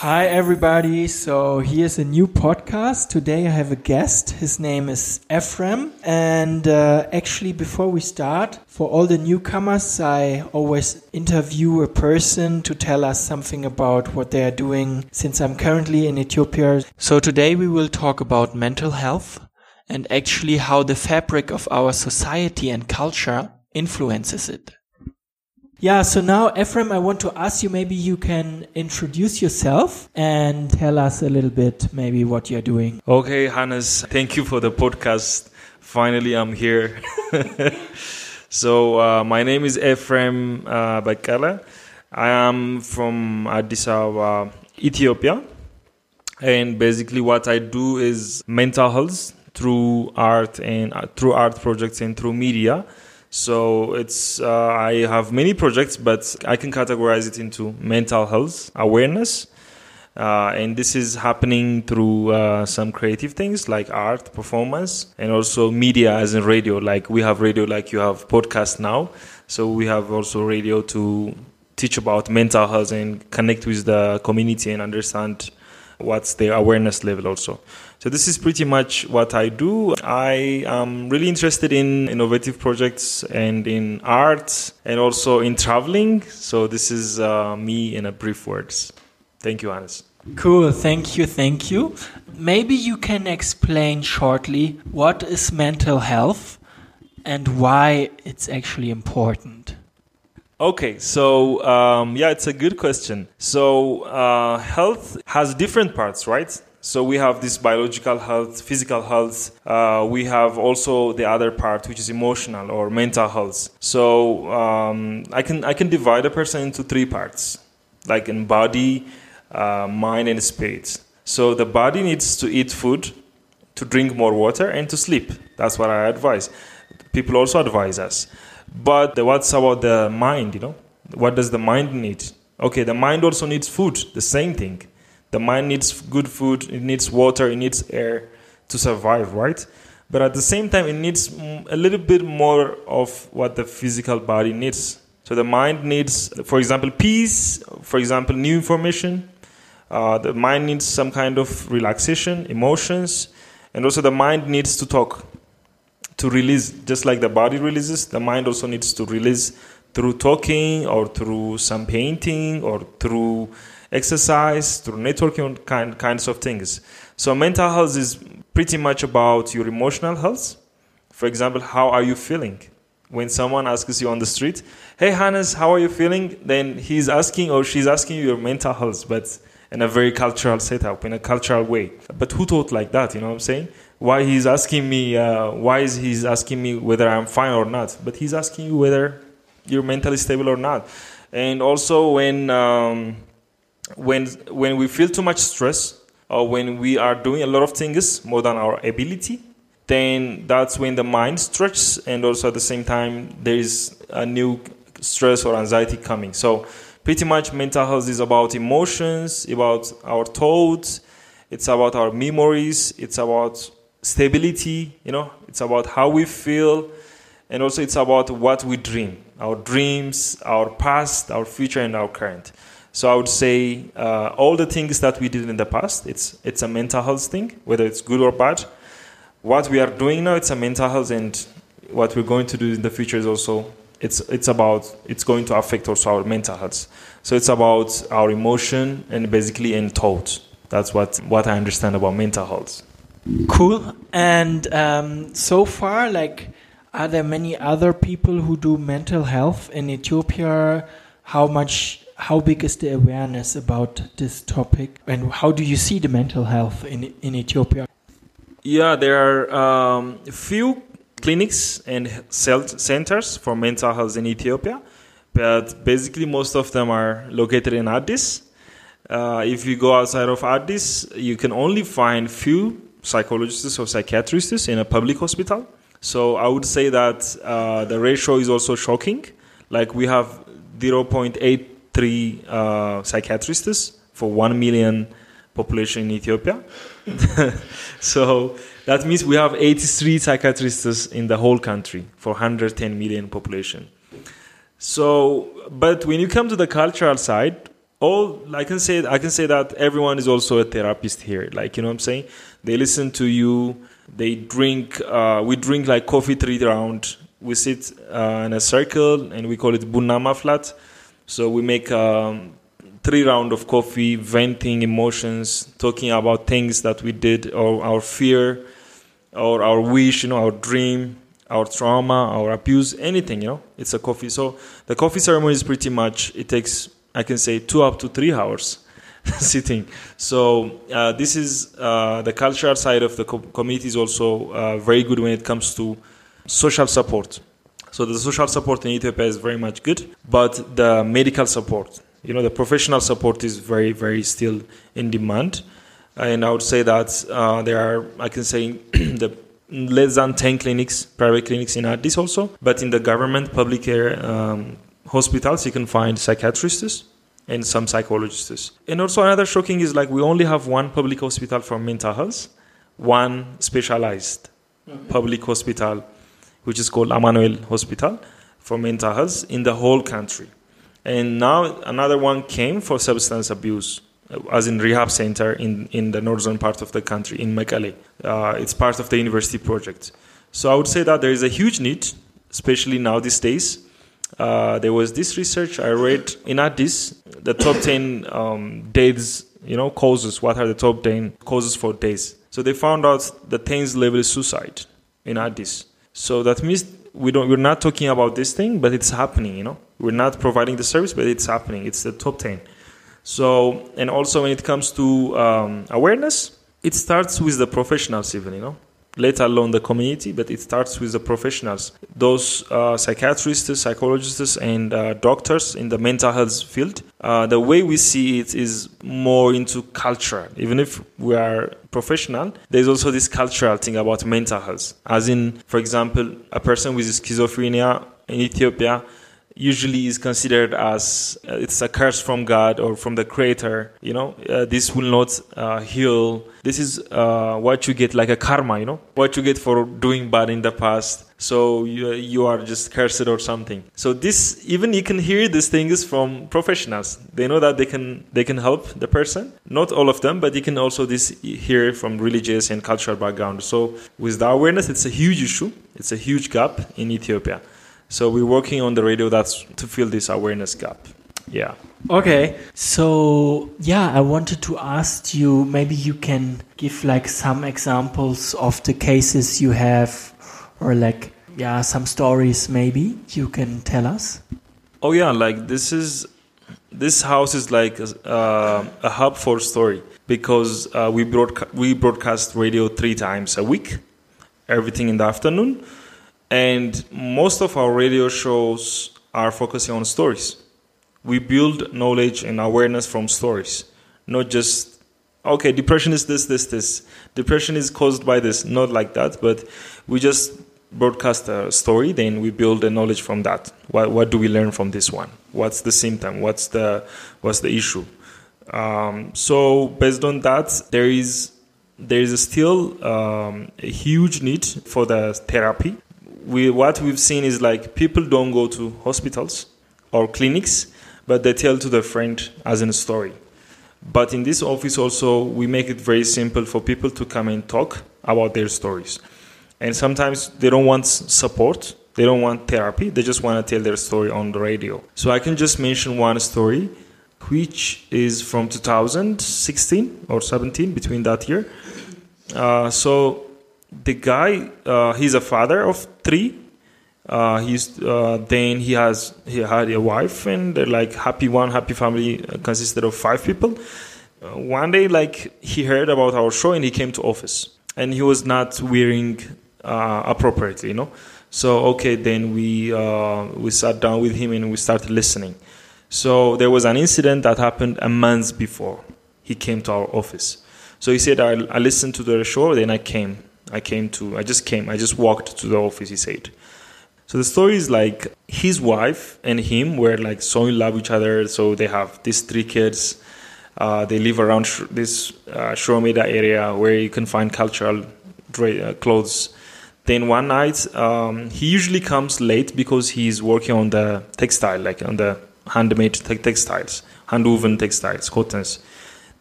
Hi, everybody. So, here's a new podcast. Today, I have a guest. His name is Ephrem. And uh, actually, before we start, for all the newcomers, I always interview a person to tell us something about what they are doing since I'm currently in Ethiopia. So, today, we will talk about mental health and actually how the fabric of our society and culture influences it. Yeah, so now, Ephrem, I want to ask you maybe you can introduce yourself and tell us a little bit maybe what you're doing. Okay, Hannes, thank you for the podcast. Finally, I'm here. so, uh, my name is Ephrem uh, Bakala. I am from Addis Ababa, Ethiopia. And basically, what I do is mental health through art and uh, through art projects and through media. So it's uh, I have many projects, but I can categorize it into mental health awareness, uh, and this is happening through uh, some creative things like art, performance, and also media, as in radio. Like we have radio, like you have podcast now. So we have also radio to teach about mental health and connect with the community and understand what's their awareness level also. So this is pretty much what I do. I am really interested in innovative projects and in art and also in traveling. So this is uh, me in a brief words. Thank you, Hannes. Cool. Thank you. Thank you. Maybe you can explain shortly what is mental health and why it's actually important. Okay, so um, yeah, it's a good question. So uh, health has different parts, right? So we have this biological health, physical health. Uh, we have also the other part, which is emotional or mental health. So um, I can I can divide a person into three parts, like in body, uh, mind, and spirit. So the body needs to eat food, to drink more water, and to sleep. That's what I advise. People also advise us. But what's about the mind, you know? What does the mind need? Okay, the mind also needs food, the same thing. The mind needs good food, it needs water, it needs air to survive, right? But at the same time, it needs a little bit more of what the physical body needs. So the mind needs, for example, peace, for example, new information. Uh, the mind needs some kind of relaxation, emotions, and also the mind needs to talk to release, just like the body releases, the mind also needs to release through talking or through some painting or through exercise, through networking, kind, kinds of things. So, mental health is pretty much about your emotional health. For example, how are you feeling? When someone asks you on the street, Hey, Hannes, how are you feeling? Then he's asking or she's asking you your mental health, but in a very cultural setup, in a cultural way. But who taught like that? You know what I'm saying? Why he's asking me uh, why is he's asking me whether i'm fine or not but he's asking you whether you're mentally stable or not. And also when um, when when we feel too much stress or when we are doing a lot of things more than our ability then that's when the mind stretches and also at the same time there is a new stress or anxiety coming. So pretty much mental health is about emotions about our thoughts it's about our memories it's about stability, you know, it's about how we feel, and also it's about what we dream our dreams, our past, our future, and our current. So I would say uh, all the things that we did in the past, it's, it's a mental health thing, whether it's good or bad. What we are doing now, it's a mental health, and what we're going to do in the future is also it's it's about it's going to affect also our mental health. So it's about our emotion and basically in thought. That's what what I understand about mental health. Cool. And um, so far, like, are there many other people who do mental health in Ethiopia? How much, how big is the awareness about this topic? And how do you see the mental health in, in Ethiopia? Yeah, there are um, few clinics and health centers for mental health in Ethiopia, but basically most of them are located in Addis. Uh, if you go outside of Addis, you can only find few psychologists or psychiatrists in a public hospital. So I would say that uh, the ratio is also shocking. Like we have 0.83 uh, psychiatrists for 1 million population in Ethiopia. so that means we have 83 psychiatrists in the whole country for 110 million population. So, but when you come to the cultural side, all I can say I can say that everyone is also a therapist here. Like you know what I'm saying? They listen to you. They drink. Uh, we drink like coffee three round. We sit uh, in a circle and we call it bunama flat. So we make um, three round of coffee, venting emotions, talking about things that we did or our fear or our wish, you know, our dream, our trauma, our abuse, anything, you know. It's a coffee. So the coffee ceremony is pretty much it takes I can say two up to three hours sitting. So uh, this is uh, the cultural side of the co- community is also uh, very good when it comes to social support. So the social support in Ethiopia is very much good, but the medical support, you know, the professional support is very, very still in demand. And I would say that uh, there are, I can say, the less than 10 clinics, private clinics in Addis also, but in the government public care um, hospitals, you can find psychiatrists and some psychologists. And also another shocking is like we only have one public hospital for mental health, one specialized mm-hmm. public hospital, which is called Amanuel Hospital for mental health in the whole country. And now another one came for substance abuse, as in rehab center in, in the northern part of the country, in Mekelle. Uh, it's part of the university project. So I would say that there is a huge need, especially now these days, uh, there was this research I read in Addis, the top 10 um, deaths, you know, causes. What are the top 10 causes for deaths? So they found out the 10th level is suicide in Addis. So that means we don't, we're not talking about this thing, but it's happening, you know. We're not providing the service, but it's happening. It's the top 10. So, and also when it comes to um, awareness, it starts with the professionals even, you know let alone the community, but it starts with the professionals. Those uh, psychiatrists, psychologists, and uh, doctors in the mental health field. Uh, the way we see it is more into culture. Even if we are professional, there's also this cultural thing about mental health. As in, for example, a person with schizophrenia in Ethiopia usually is considered as uh, it's a curse from God or from the Creator. You know, uh, this will not uh, heal. This is uh, what you get, like a karma. You know, what you get for doing bad in the past. So you, you are just cursed or something. So this even you can hear these things from professionals. They know that they can they can help the person. Not all of them, but you can also this hear from religious and cultural background. So with the awareness, it's a huge issue. It's a huge gap in Ethiopia. So we're working on the radio that's to fill this awareness gap. Yeah. Okay. So yeah, I wanted to ask you maybe you can give like some examples of the cases you have or like yeah, some stories maybe you can tell us. Oh yeah, like this is this house is like a, uh, a hub for story because uh, we broadca- we broadcast radio 3 times a week, everything in the afternoon and most of our radio shows are focusing on stories. We build knowledge and awareness from stories, not just, okay, depression is this, this, this. Depression is caused by this, not like that, but we just broadcast a story, then we build the knowledge from that. What, what do we learn from this one? What's the symptom? What's the, what's the issue? Um, so based on that, there is there is still um, a huge need for the therapy we what we've seen is like people don't go to hospitals or clinics, but they tell to their friend as in a story. But in this office also we make it very simple for people to come and talk about their stories. And sometimes they don't want support, they don't want therapy, they just want to tell their story on the radio. So I can just mention one story which is from 2016 or 17 between that year. Uh, so the guy uh, he's a father of three. Uh, he's uh, then he has he had a wife and they're like happy one happy family uh, consisted of five people. Uh, one day like he heard about our show and he came to office. And he was not wearing uh, appropriately you know? So okay then we we sat down with him and we started listening. So there was an incident that happened a month before he came to our office. So he said I, I listened to the show then i came I came to, I just came, I just walked to the office, he said. So the story is like his wife and him were like so in love with each other. So they have these three kids. Uh, they live around sh- this uh, Shiromeda area where you can find cultural dra- uh, clothes. Then one night, um, he usually comes late because he's working on the textile, like on the handmade te- textiles handwoven textiles, cottons.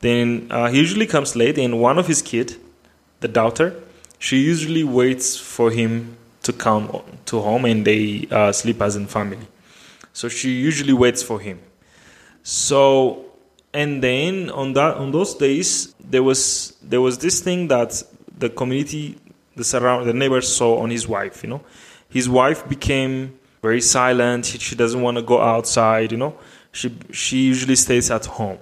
Then uh, he usually comes late, and one of his kid, the daughter, she usually waits for him to come to home, and they uh, sleep as in family. So she usually waits for him. So and then on that on those days there was there was this thing that the community the surround the neighbors saw on his wife you know his wife became very silent she doesn't want to go outside you know she she usually stays at home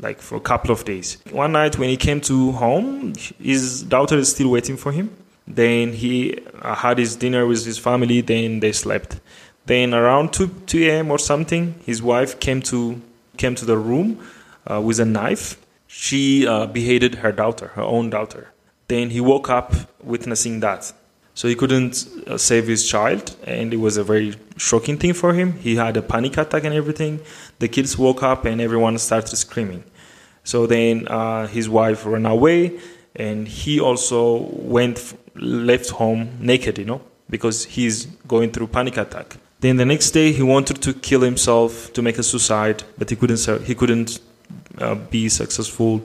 like for a couple of days one night when he came to home his daughter is still waiting for him then he uh, had his dinner with his family then they slept then around 2 2 a.m or something his wife came to came to the room uh, with a knife. She uh, beheaded her daughter, her own daughter. Then he woke up witnessing that. So he couldn't uh, save his child, and it was a very shocking thing for him. He had a panic attack and everything. The kids woke up, and everyone started screaming. So then uh, his wife ran away, and he also went left home naked, you know, because he's going through panic attack. Then the next day he wanted to kill himself to make a suicide, but he couldn't. He couldn't uh, be successful.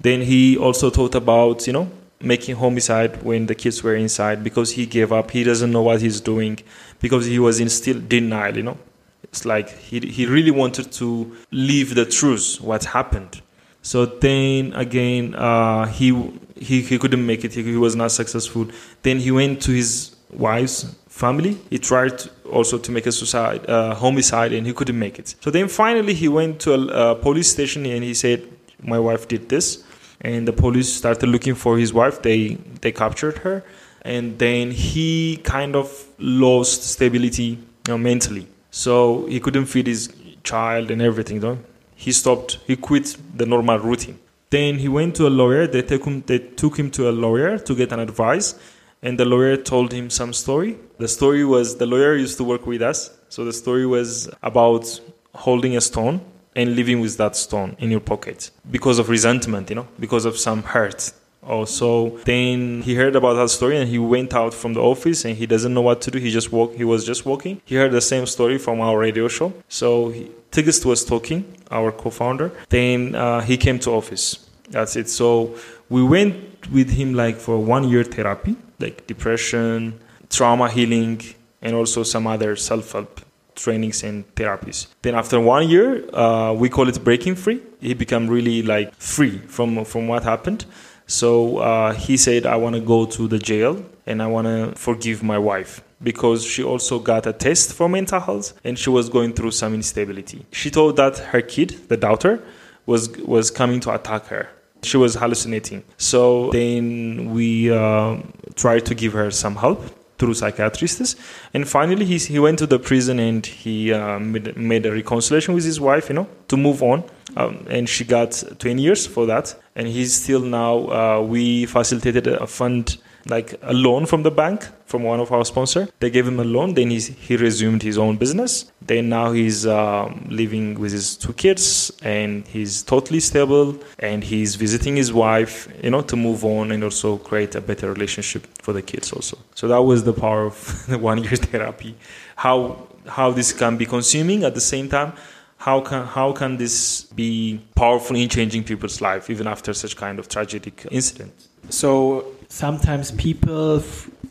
Then he also thought about, you know, making homicide when the kids were inside because he gave up. He doesn't know what he's doing because he was in still denial, you know. It's like he, he really wanted to leave the truth, what happened. So then again, uh, he, he, he couldn't make it. He, he was not successful. Then he went to his wife's family. He tried also to make a suicide, uh, homicide, and he couldn't make it. So then finally he went to a, a, police station and he said, "My wife did this." And the police started looking for his wife. They they captured her, and then he kind of lost stability you know, mentally. So he couldn't feed his child and everything. Though he stopped. He quit the normal routine. Then he went to a lawyer. They took him. They took him to a lawyer to get an advice and the lawyer told him some story. The story was the lawyer used to work with us, so the story was about holding a stone and living with that stone in your pocket because of resentment, you know, because of some hurt. Oh, also, then he heard about that story and he went out from the office and he doesn't know what to do. He just walk. He was just walking. He heard the same story from our radio show. So he, Tigist was talking, our co-founder. Then uh, he came to office. That's it. So we went with him like for one year therapy like depression, trauma healing, and also some other self help trainings and therapies. Then after one year, uh, we call it breaking free. He became really like free from from what happened. So uh, he said, I want to go to the jail and I want to forgive my wife because she also got a test for mental health and she was going through some instability. She told that her kid, the daughter, was was coming to attack her she was hallucinating. So then we uh, tried to give her some help through psychiatrists. And finally, he, he went to the prison and he uh, made, made, a reconciliation with his wife, you know, to move on. Um, and she got 20 years for that. And he's still now, uh, we facilitated a fund like a loan from the bank from one of our sponsor. They gave him a loan. Then he he resumed his own business. Then now he's um, living with his two kids and he's totally stable and he's visiting his wife, you know, to move on and also create a better relationship for the kids also. So that was the power of the one year therapy. How how this can be consuming at the same time how can how can this be powerful in changing people's life even after such kind of tragic incident? So sometimes people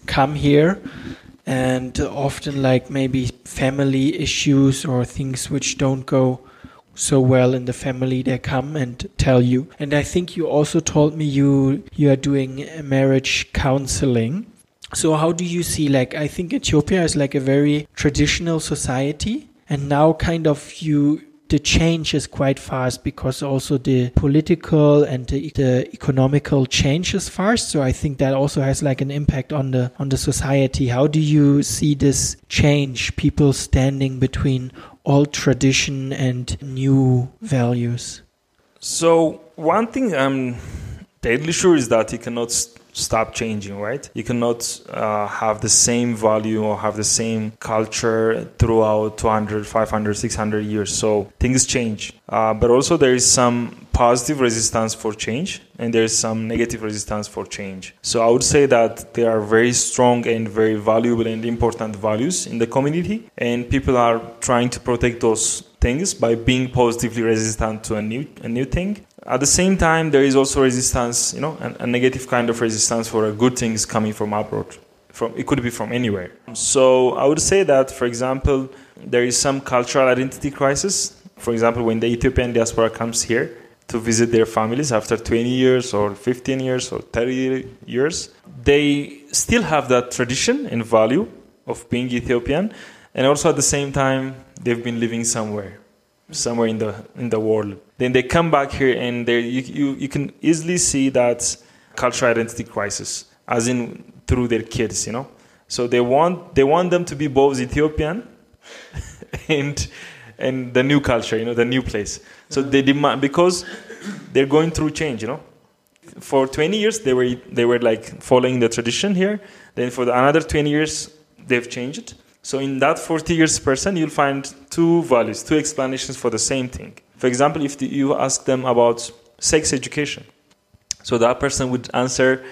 come here and often like maybe family issues or things which don't go so well in the family they come and tell you. And i think you also told me you you are doing marriage counseling. So how do you see like i think ethiopia is like a very traditional society and now kind of you the change is quite fast because also the political and the, the economical change is fast. So I think that also has like an impact on the on the society. How do you see this change? People standing between old tradition and new values. So one thing I'm deadly sure is that you cannot stop changing, right? You cannot uh, have the same value or have the same culture throughout 200, 500, 600 years. So things change. Uh, but also there is some positive resistance for change and there's some negative resistance for change. So I would say that there are very strong and very valuable and important values in the community and people are trying to protect those things by being positively resistant to a new a new thing. At the same time there is also resistance, you know, a, a negative kind of resistance for good things coming from abroad. From it could be from anywhere. So I would say that for example there is some cultural identity crisis. For example, when the Ethiopian diaspora comes here, to visit their families after 20 years or 15 years or 30 years, they still have that tradition and value of being Ethiopian, and also at the same time they've been living somewhere, somewhere in the in the world. Then they come back here, and they you, you you can easily see that cultural identity crisis, as in through their kids, you know. So they want they want them to be both Ethiopian and and the new culture, you know, the new place. So they demand because they're going through change, you know. For 20 years they were they were like following the tradition here. Then for the, another 20 years they've changed. So in that 40 years person, you'll find two values, two explanations for the same thing. For example, if the, you ask them about sex education, so that person would answer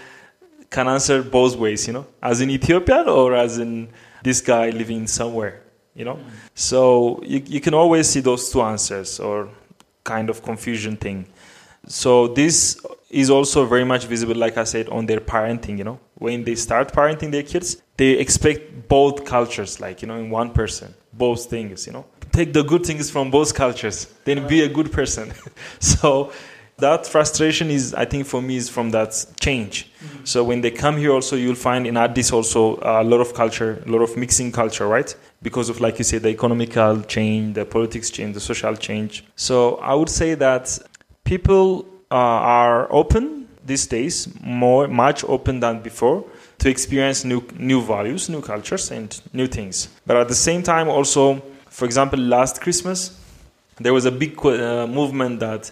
can answer both ways, you know, as in Ethiopian or as in this guy living somewhere, you know. Mm-hmm. So you, you can always see those two answers or kind of confusion thing. So this is also very much visible, like I said, on their parenting. You know, when they start parenting their kids, they expect both cultures, like you know, in one person, both things. You know, take the good things from both cultures, then be a good person. so that frustration is, I think, for me, is from that change. Mm-hmm. So when they come here, also you'll find in Addis also a lot of culture, a lot of mixing culture, right? because of, like you say, the economical change, the politics change, the social change. So I would say that people uh, are open these days, more much open than before, to experience new new values, new cultures, and new things. But at the same time, also, for example, last Christmas, there was a big uh, movement that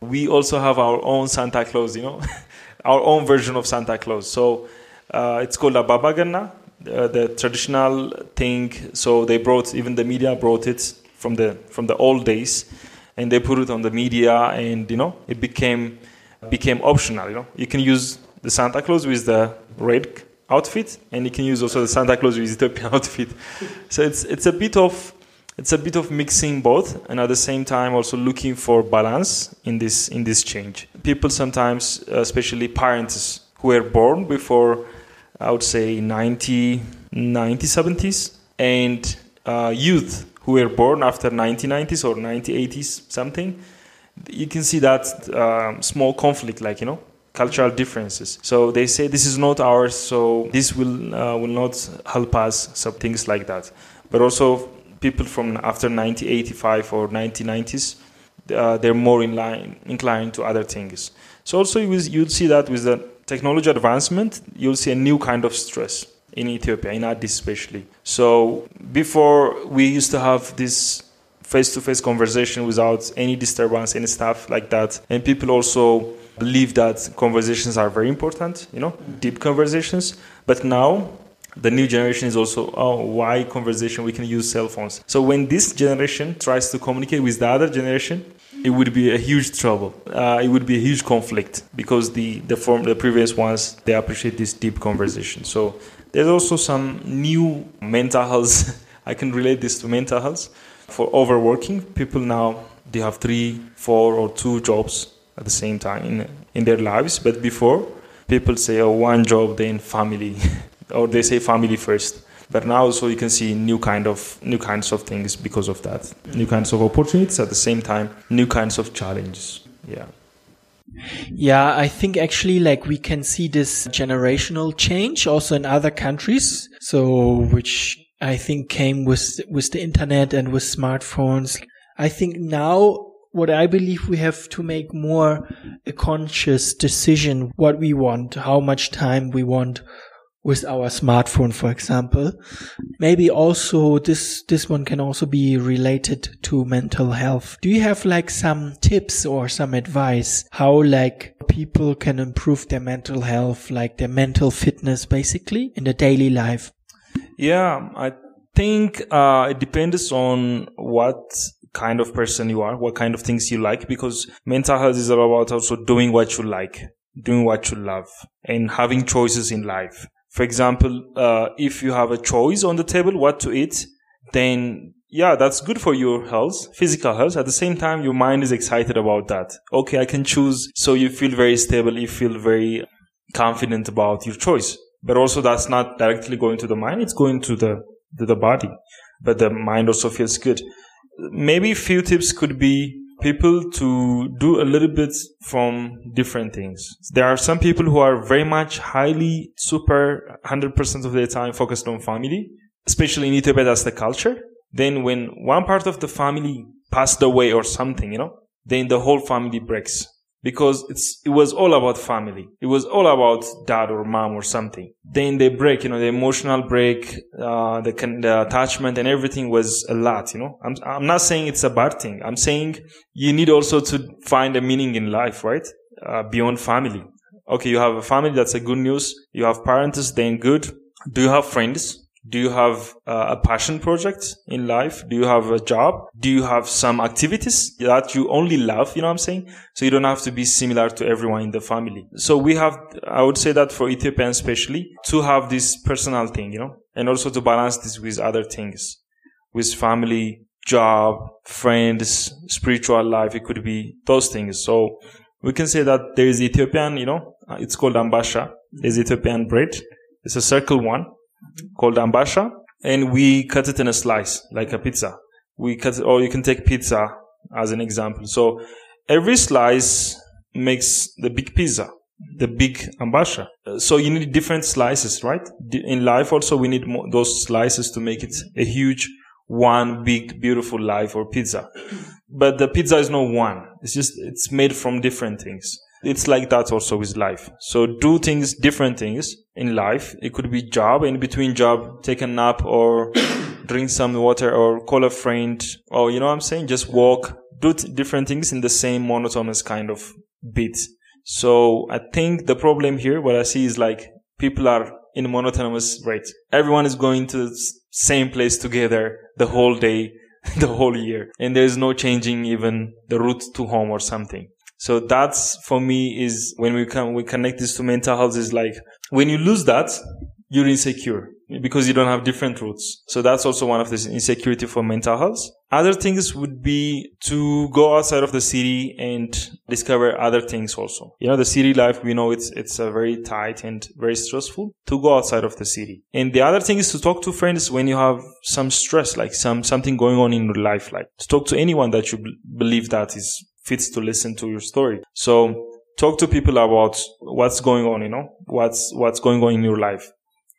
we also have our own Santa Claus, you know, our own version of Santa Claus. So uh, it's called a Baba Ganna uh, the traditional thing. So they brought even the media brought it from the from the old days, and they put it on the media, and you know it became became optional. You know you can use the Santa Claus with the red outfit, and you can use also the Santa Claus with the Ethiopian outfit. So it's it's a bit of it's a bit of mixing both, and at the same time also looking for balance in this in this change. People sometimes, especially parents who were born before I would say 90, 70s, and uh, youth who were born after 1990s or 1980s something, you can see that um, small conflict, like you know, cultural differences. So they say this is not ours, so this will uh, will not help us. Some things like that. But also people from after 1985 or 1990s, uh, they're more in line, inclined to other things. So also you you'll see that with the technology advancement, you'll see a new kind of stress in Ethiopia, in Addis especially. So before we used to have this face-to-face conversation without any disturbance, any stuff like that, and people also believe that conversations are very important, you know, deep conversations. But now the new generation is also oh why conversation we can use cell phones so when this generation tries to communicate with the other generation it would be a huge trouble. Uh, it would be a huge conflict because the the form the previous ones they appreciate this deep conversation. So there's also some new mental health. I can relate this to mental health for overworking people now. They have three, four, or two jobs at the same time in in their lives. But before, people say, "Oh, one job, then family," or they say family first but now also you can see new kind of new kinds of things because of that new kinds of opportunities at the same time new kinds of challenges yeah yeah, I think actually like we can see this generational change also in other countries. So which I think came with with the internet and with smartphones. I think now what I believe we have to make more a conscious decision what we want, how much time we want with our smartphone, for example. Maybe also this, this one can also be related to mental health. Do you have like some tips or some advice how like people can improve their mental health, like their mental fitness basically in the daily life? Yeah, I think uh, it depends on what kind of person you are, what kind of things you like, because mental health is about also doing what you like, doing what you love, and having choices in life. For example, uh, if you have a choice on the table what to eat, then yeah, that's good for your health, physical health. At the same time, your mind is excited about that. Okay, I can choose. So you feel very stable. You feel very confident about your choice. But also that's not directly going to the mind. It's going to the, to the body. But the mind also feels good. Maybe a few tips could be people to do a little bit from different things. There are some people who are very much highly super 100% of their time focused on family, especially in Ethiopia, that's the culture then when one part of the family passed away or something, you know, then the whole family breaks because it's it was all about family. It was all about dad or mom or something. Then they break, you know, the emotional break, uh, the, the attachment and everything was a lot. You know, I'm I'm not saying it's a bad thing. I'm saying you need also to find a meaning in life, right? Uh, beyond family. Okay, you have a family. That's a good news. You have parents. Then good. Do you have friends? Do you have uh, a passion project in life? Do you have a job? Do you have some activities that you only love? You know what I'm saying? So you don't have to be similar to everyone in the family. So we have, I would say that for Ethiopians especially, to have this personal thing, you know, and also to balance this with other things, with family, job, friends, spiritual life. It could be those things. So we can say that there is Ethiopian, you know, it's called ambasha. There's Ethiopian bread. It's a circle one called ambasha, and we cut it in a slice like a pizza. We cut, it, or you can take pizza as an example. So every slice makes the big pizza, the big ambasha. So you need different slices, right? In life also we need those slices to make it a huge one big beautiful life or pizza. But the pizza is not one. It's just, it's made from different things it's like that also with life. So do things, different things in life. It could be job, in between job, take a nap or drink some water or call a friend or, you know what I'm saying? Just walk, do t- different things in the same monotonous kind of beat. So I think the problem here, what I see is like people are in monotonous rate. Everyone is going to the same place together the whole day, the whole year. And there's no changing even the route to home or something. So that's for me is when we can, we connect this to mental health is like when you lose that, you're insecure because you don't have different roots. So that's also one of the insecurity for mental health. Other things would be to go outside of the city and discover other things also. You know, the city life, we know it's, it's a very tight and very stressful to go outside of the city. And the other thing is to talk to friends when you have some stress, like some, something going on in your life, like to talk to anyone that you b- believe that is fits to listen to your story. So talk to people about what's going on, you know, what's, what's going on in your life.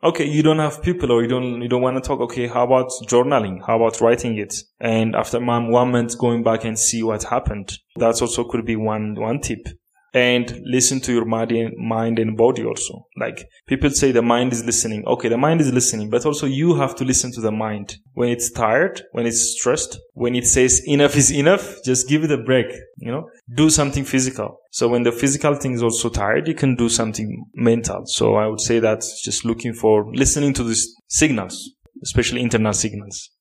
Okay, you don't have people or you don't, you don't want to talk. Okay, how about journaling? How about writing it? And after one month, going back and see what happened. That's also could be one, one tip and listen to your mind and body also. Like people say the mind is listening. Okay, the mind is listening, but also you have to listen to the mind. When it's tired, when it's stressed, when it says enough is enough, just give it a break, you know, do something physical. So when the physical thing is also tired, you can do something mental. So I would say that just looking for listening to these signals, especially internal signals.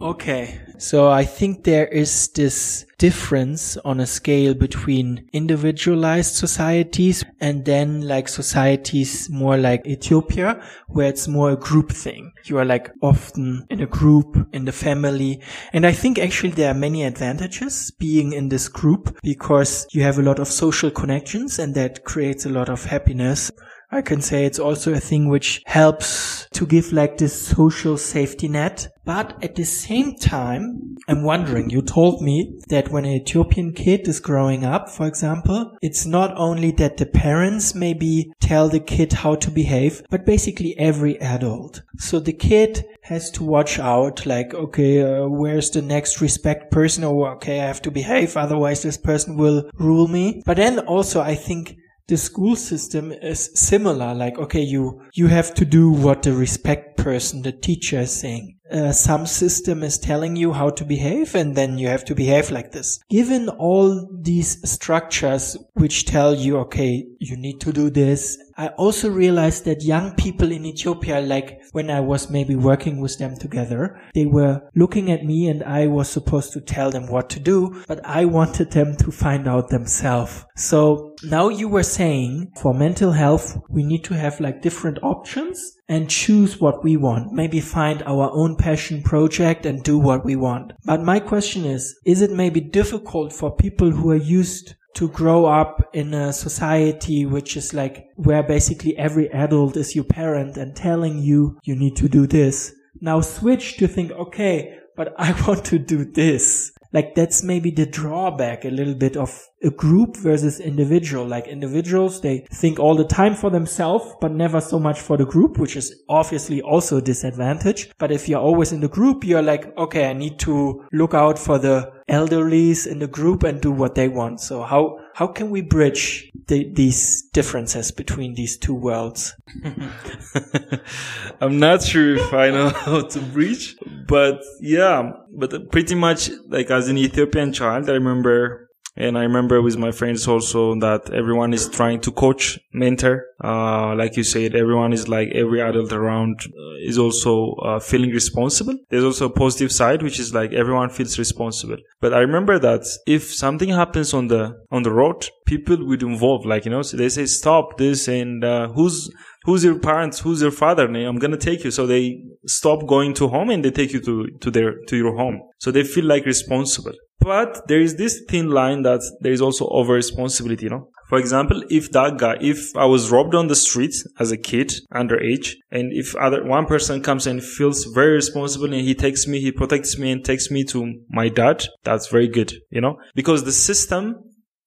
Okay. So I think there is this difference on a scale between individualized societies and then like societies more like Ethiopia, where it's more a group thing. You are like often in a group, in the family. And I think actually there are many advantages being in this group because you have a lot of social connections and that creates a lot of happiness. I can say it's also a thing which helps to give like this social safety net. But at the same time, I'm wondering, you told me that when an Ethiopian kid is growing up, for example, it's not only that the parents maybe tell the kid how to behave, but basically every adult. So the kid has to watch out, like, okay, uh, where's the next respect person? Or, okay, I have to behave, otherwise this person will rule me. But then also I think the school system is similar. Like, okay, you, you have to do what the respect person, the teacher is saying. Uh, some system is telling you how to behave and then you have to behave like this. Given all these structures which tell you, okay, you need to do this I also realized that young people in Ethiopia, like when I was maybe working with them together, they were looking at me and I was supposed to tell them what to do, but I wanted them to find out themselves. So now you were saying for mental health, we need to have like different options and choose what we want. Maybe find our own passion project and do what we want. But my question is, is it maybe difficult for people who are used to grow up in a society which is like where basically every adult is your parent and telling you you need to do this. Now switch to think, okay, but I want to do this like that's maybe the drawback a little bit of a group versus individual. Like individuals, they think all the time for themselves, but never so much for the group, which is obviously also a disadvantage. But if you're always in the group, you're like, okay, I need to look out for the elderlies in the group and do what they want. So how, how can we bridge the, these differences between these two worlds? I'm not sure if I know how to bridge, but yeah, but pretty much like as an Ethiopian child, I remember and I remember with my friends also that everyone is trying to coach, mentor. Uh, like you said, everyone is like every adult around uh, is also uh, feeling responsible. There's also a positive side, which is like everyone feels responsible. But I remember that if something happens on the on the road, people would involve. Like you know, so they say stop this, and uh, who's who's your parents? Who's your father? I'm gonna take you. So they stop going to home and they take you to to their to your home. So they feel like responsible. But there is this thin line that there is also over responsibility, you know. For example, if that guy, if I was robbed on the street as a kid, underage, and if other one person comes and feels very responsible and he takes me, he protects me and takes me to my dad, that's very good, you know, because the system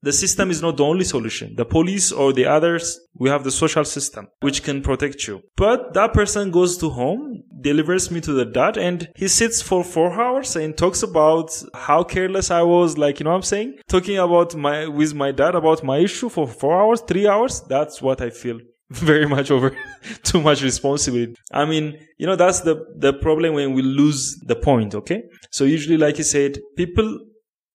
the system is not the only solution. The police or the others, we have the social system which can protect you. But that person goes to home, delivers me to the dad, and he sits for four hours and talks about how careless I was. Like, you know what I'm saying? Talking about my, with my dad about my issue for four hours, three hours. That's what I feel very much over too much responsibility. I mean, you know, that's the, the problem when we lose the point. Okay. So usually, like you said, people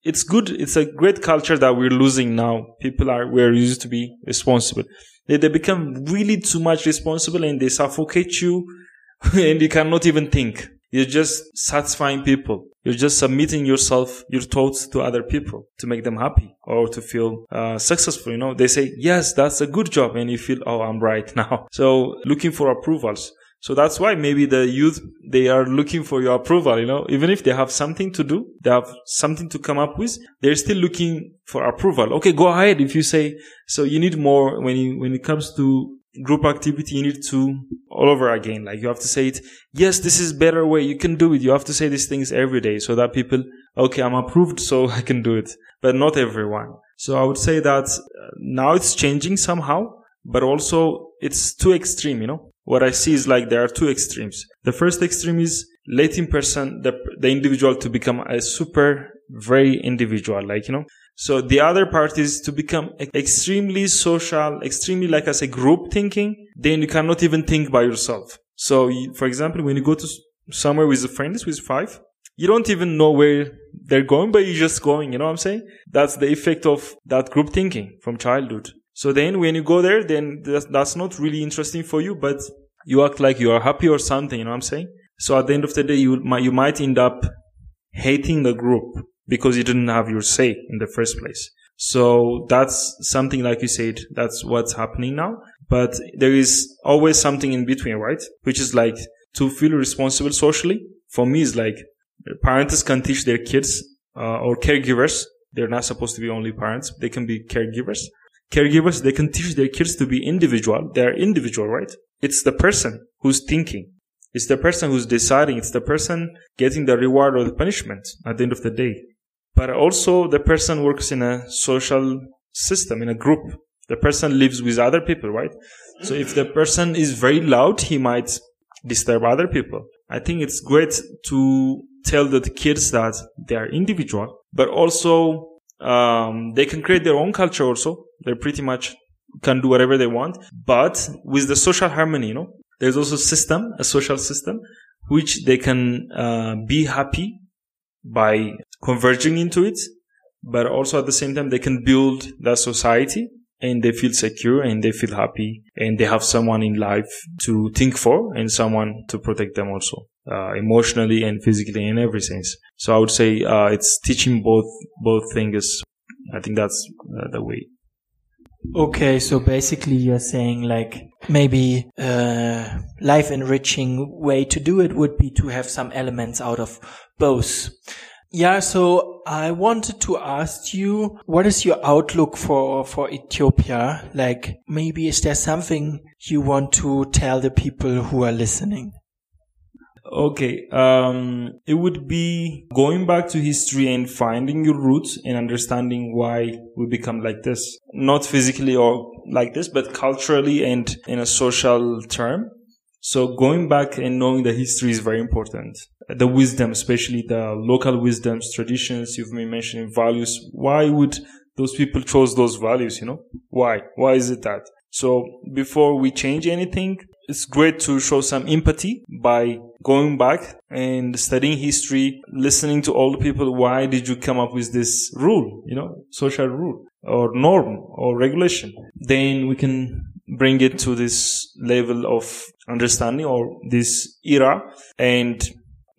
it's good. It's a great culture that we're losing now. People are, we're used to be responsible. They, they become really too much responsible and they suffocate you and you cannot even think. You're just satisfying people. You're just submitting yourself, your thoughts to other people to make them happy or to feel uh, successful. You know, they say, yes, that's a good job. And you feel, oh, I'm right now. So looking for approvals. So that's why maybe the youth, they are looking for your approval, you know, even if they have something to do, they have something to come up with, they're still looking for approval. Okay, go ahead. If you say, so you need more when you, when it comes to group activity, you need to all over again. Like you have to say it. Yes, this is better way. You can do it. You have to say these things every day so that people, okay, I'm approved, so I can do it, but not everyone. So I would say that uh, now it's changing somehow, but also it's too extreme, you know, what I see is like there are two extremes. The first extreme is letting person, the, the individual to become a super, very individual, like, you know. So the other part is to become extremely social, extremely like as a group thinking, then you cannot even think by yourself. So for example, when you go to somewhere with a friends with five, you don't even know where they're going, but you're just going, you know what I'm saying? That's the effect of that group thinking from childhood. So then when you go there, then that's not really interesting for you, but you act like you are happy or something, you know what I'm saying? So at the end of the day, you might, you might end up hating the group because you didn't have your say in the first place. So that's something like you said, that's what's happening now. But there is always something in between, right? Which is like to feel responsible socially. For me, is like parents can teach their kids uh, or caregivers. They're not supposed to be only parents. They can be caregivers caregivers, they can teach their kids to be individual. They're individual, right? It's the person who's thinking. It's the person who's deciding. It's the person getting the reward or the punishment at the end of the day. But also the person works in a social system, in a group. The person lives with other people, right? So if the person is very loud, he might disturb other people. I think it's great to tell the kids that they are individual, but also um, they can create their own culture also. They pretty much can do whatever they want, but with the social harmony, you know, there's also system, a social system, which they can uh, be happy by converging into it, but also at the same time they can build that society and they feel secure and they feel happy and they have someone in life to think for and someone to protect them also uh, emotionally and physically in every sense. So i would say uh, it's teaching both both things i think that's uh, the way. Okay so basically you're saying like maybe a life enriching way to do it would be to have some elements out of both yeah, so I wanted to ask you, what is your outlook for, for Ethiopia? Like, maybe is there something you want to tell the people who are listening? Okay, um, it would be going back to history and finding your roots and understanding why we become like this. Not physically or like this, but culturally and in a social term. So going back and knowing the history is very important. The wisdom, especially the local wisdoms, traditions you've been mentioning, values. Why would those people chose those values? You know, why? Why is it that? So before we change anything, it's great to show some empathy by going back and studying history, listening to all the people. Why did you come up with this rule? You know, social rule or norm or regulation? Then we can bring it to this level of understanding or this era and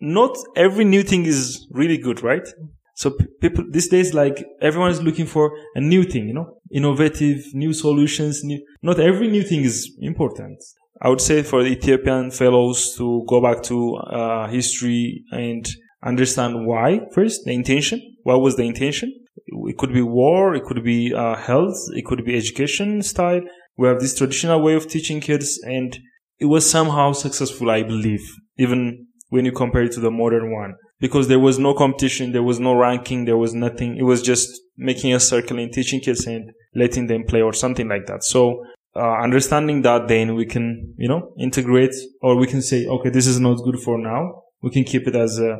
not every new thing is really good right? So people these days like everyone is looking for a new thing you know? Innovative new solutions new not every new thing is important. I would say for the ethiopian fellows to go back to uh, history and understand why. First the intention. What was the intention? It could be war it could be uh, health it could be education style. We have this traditional way of teaching kids and it was somehow successful, I believe, even when you compare it to the modern one. Because there was no competition, there was no ranking, there was nothing. It was just making a circle and teaching kids and letting them play or something like that. So, uh, understanding that then we can, you know, integrate or we can say, okay, this is not good for now. We can keep it as a,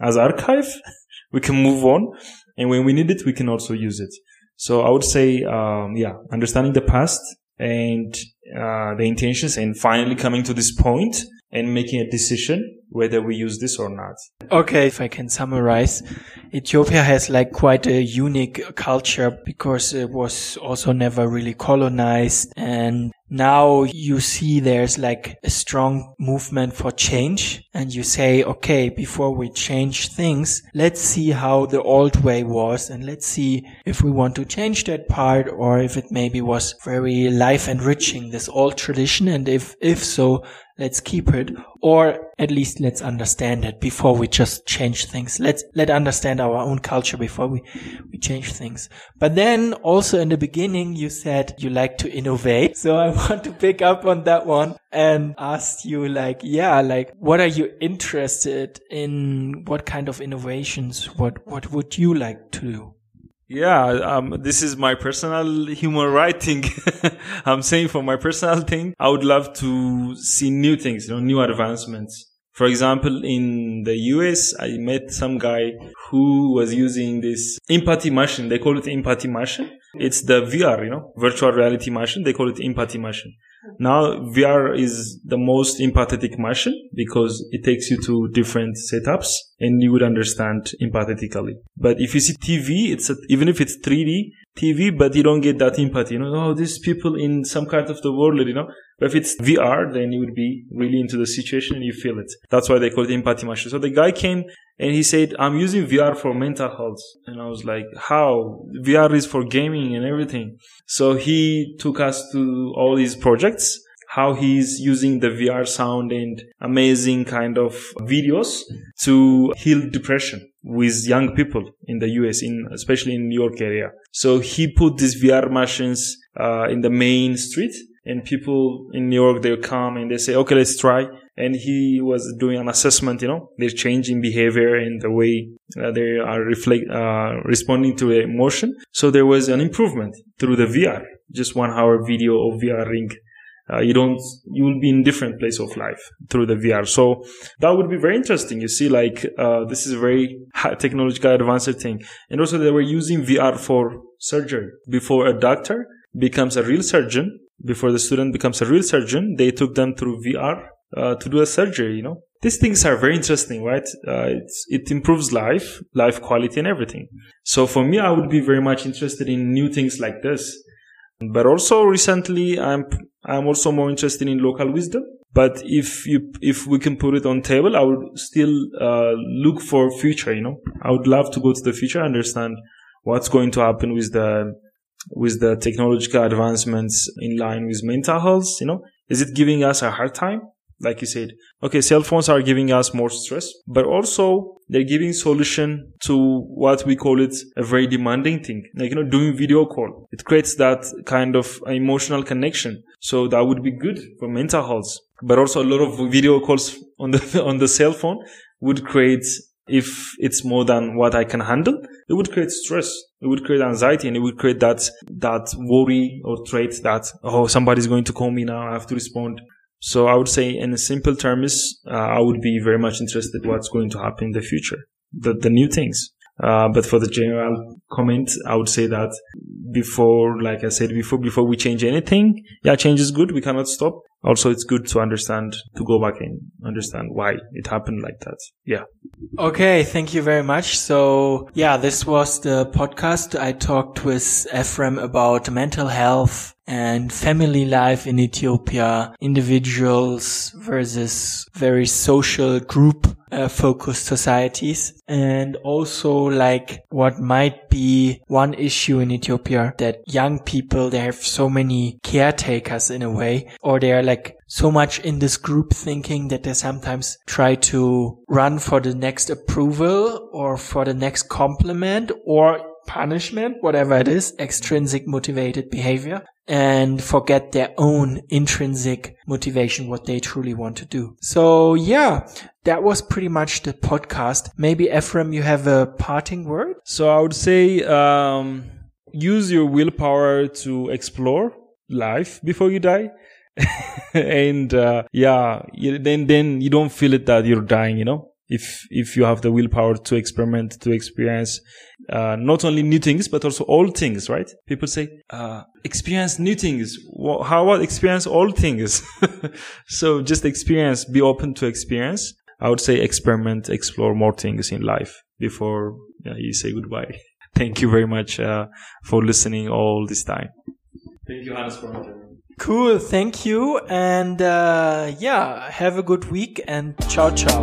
as archive. we can move on. And when we need it, we can also use it. So I would say, um, yeah, understanding the past and uh, the intentions and finally coming to this point and making a decision whether we use this or not. Okay, if I can summarize, Ethiopia has like quite a unique culture because it was also never really colonized and now you see there's like a strong movement for change and you say, okay, before we change things, let's see how the old way was and let's see if we want to change that part or if it maybe was very life enriching, this old tradition. And if, if so, let's keep it or at least let's understand it before we just change things. Let's let understand our own culture before we we change things. But then also in the beginning you said you like to innovate. So i want to pick up on that one and ask you like yeah like what are you interested in? What kind of innovations? What what would you like to do yeah, um, this is my personal human right thing. I'm saying for my personal thing, I would love to see new things, you know, new advancements. For example, in the US, I met some guy who was using this empathy machine. They call it empathy machine. It's the VR, you know, virtual reality machine. They call it empathy machine. Now VR is the most empathetic machine because it takes you to different setups and you would understand empathetically. But if you see TV, it's a, even if it's 3D TV, but you don't get that empathy. You know, oh, these people in some kind of the world, you know. But if it's VR, then you would be really into the situation and you feel it. That's why they call it empathy machine. So the guy came and he said, I'm using VR for mental health. And I was like, how? VR is for gaming and everything. So he took us to all these projects how he's using the VR sound and amazing kind of videos to heal depression with young people in the US, in especially in New York area. So he put these VR machines uh, in the main street, and people in New York they come and they say, "Okay, let's try." And he was doing an assessment. You know, they're changing behavior and the way uh, they are reflect uh, responding to emotion. So there was an improvement through the VR. Just one hour video of VR ring uh, you don't, you will be in different place of life through the VR. So that would be very interesting. You see, like, uh, this is a very technological advanced thing. And also they were using VR for surgery. Before a doctor becomes a real surgeon, before the student becomes a real surgeon, they took them through VR, uh, to do a surgery, you know, these things are very interesting, right? Uh, it improves life, life quality and everything. So for me, I would be very much interested in new things like this. But also recently, I'm, I'm also more interested in local wisdom. But if you, if we can put it on table, I would still, uh, look for future, you know, I would love to go to the future, understand what's going to happen with the, with the technological advancements in line with mental health, you know, is it giving us a hard time? like you said okay cell phones are giving us more stress but also they're giving solution to what we call it a very demanding thing. Like you know doing video call. It creates that kind of emotional connection. So that would be good for mental health. But also a lot of video calls on the on the cell phone would create if it's more than what I can handle, it would create stress. It would create anxiety and it would create that, that worry or trait that, oh, somebody's going to call me now. I have to respond. So I would say in a simple terms, uh, I would be very much interested what's going to happen in the future, the, the new things. Uh, but for the general comment, I would say that before, like I said before, before we change anything, yeah, change is good. We cannot stop. Also, it's good to understand, to go back and understand why it happened like that. Yeah. Okay. Thank you very much. So yeah, this was the podcast. I talked with Ephrem about mental health and family life in Ethiopia, individuals versus very social group uh, focused societies and also like what might be one issue in Ethiopia that young people they have so many caretakers in a way or they are like so much in this group thinking that they sometimes try to run for the next approval or for the next compliment or punishment, whatever it is, extrinsic motivated behavior and forget their own intrinsic motivation, what they truly want to do. So yeah, that was pretty much the podcast. Maybe Ephrem, you have a parting word? So I would say, um, use your willpower to explore life before you die. and, uh, yeah, then, then you don't feel it that you're dying, you know? if if you have the willpower to experiment to experience uh, not only new things but also old things right? People say uh, experience new things. Well, how about experience old things? So just experience be open to experience. I would say experiment explore more things in life before you say goodbye. Thank you very much uh, for listening all this time. Thank you Hannes for Cool, thank you. And uh, yeah, have a good week and ciao, ciao.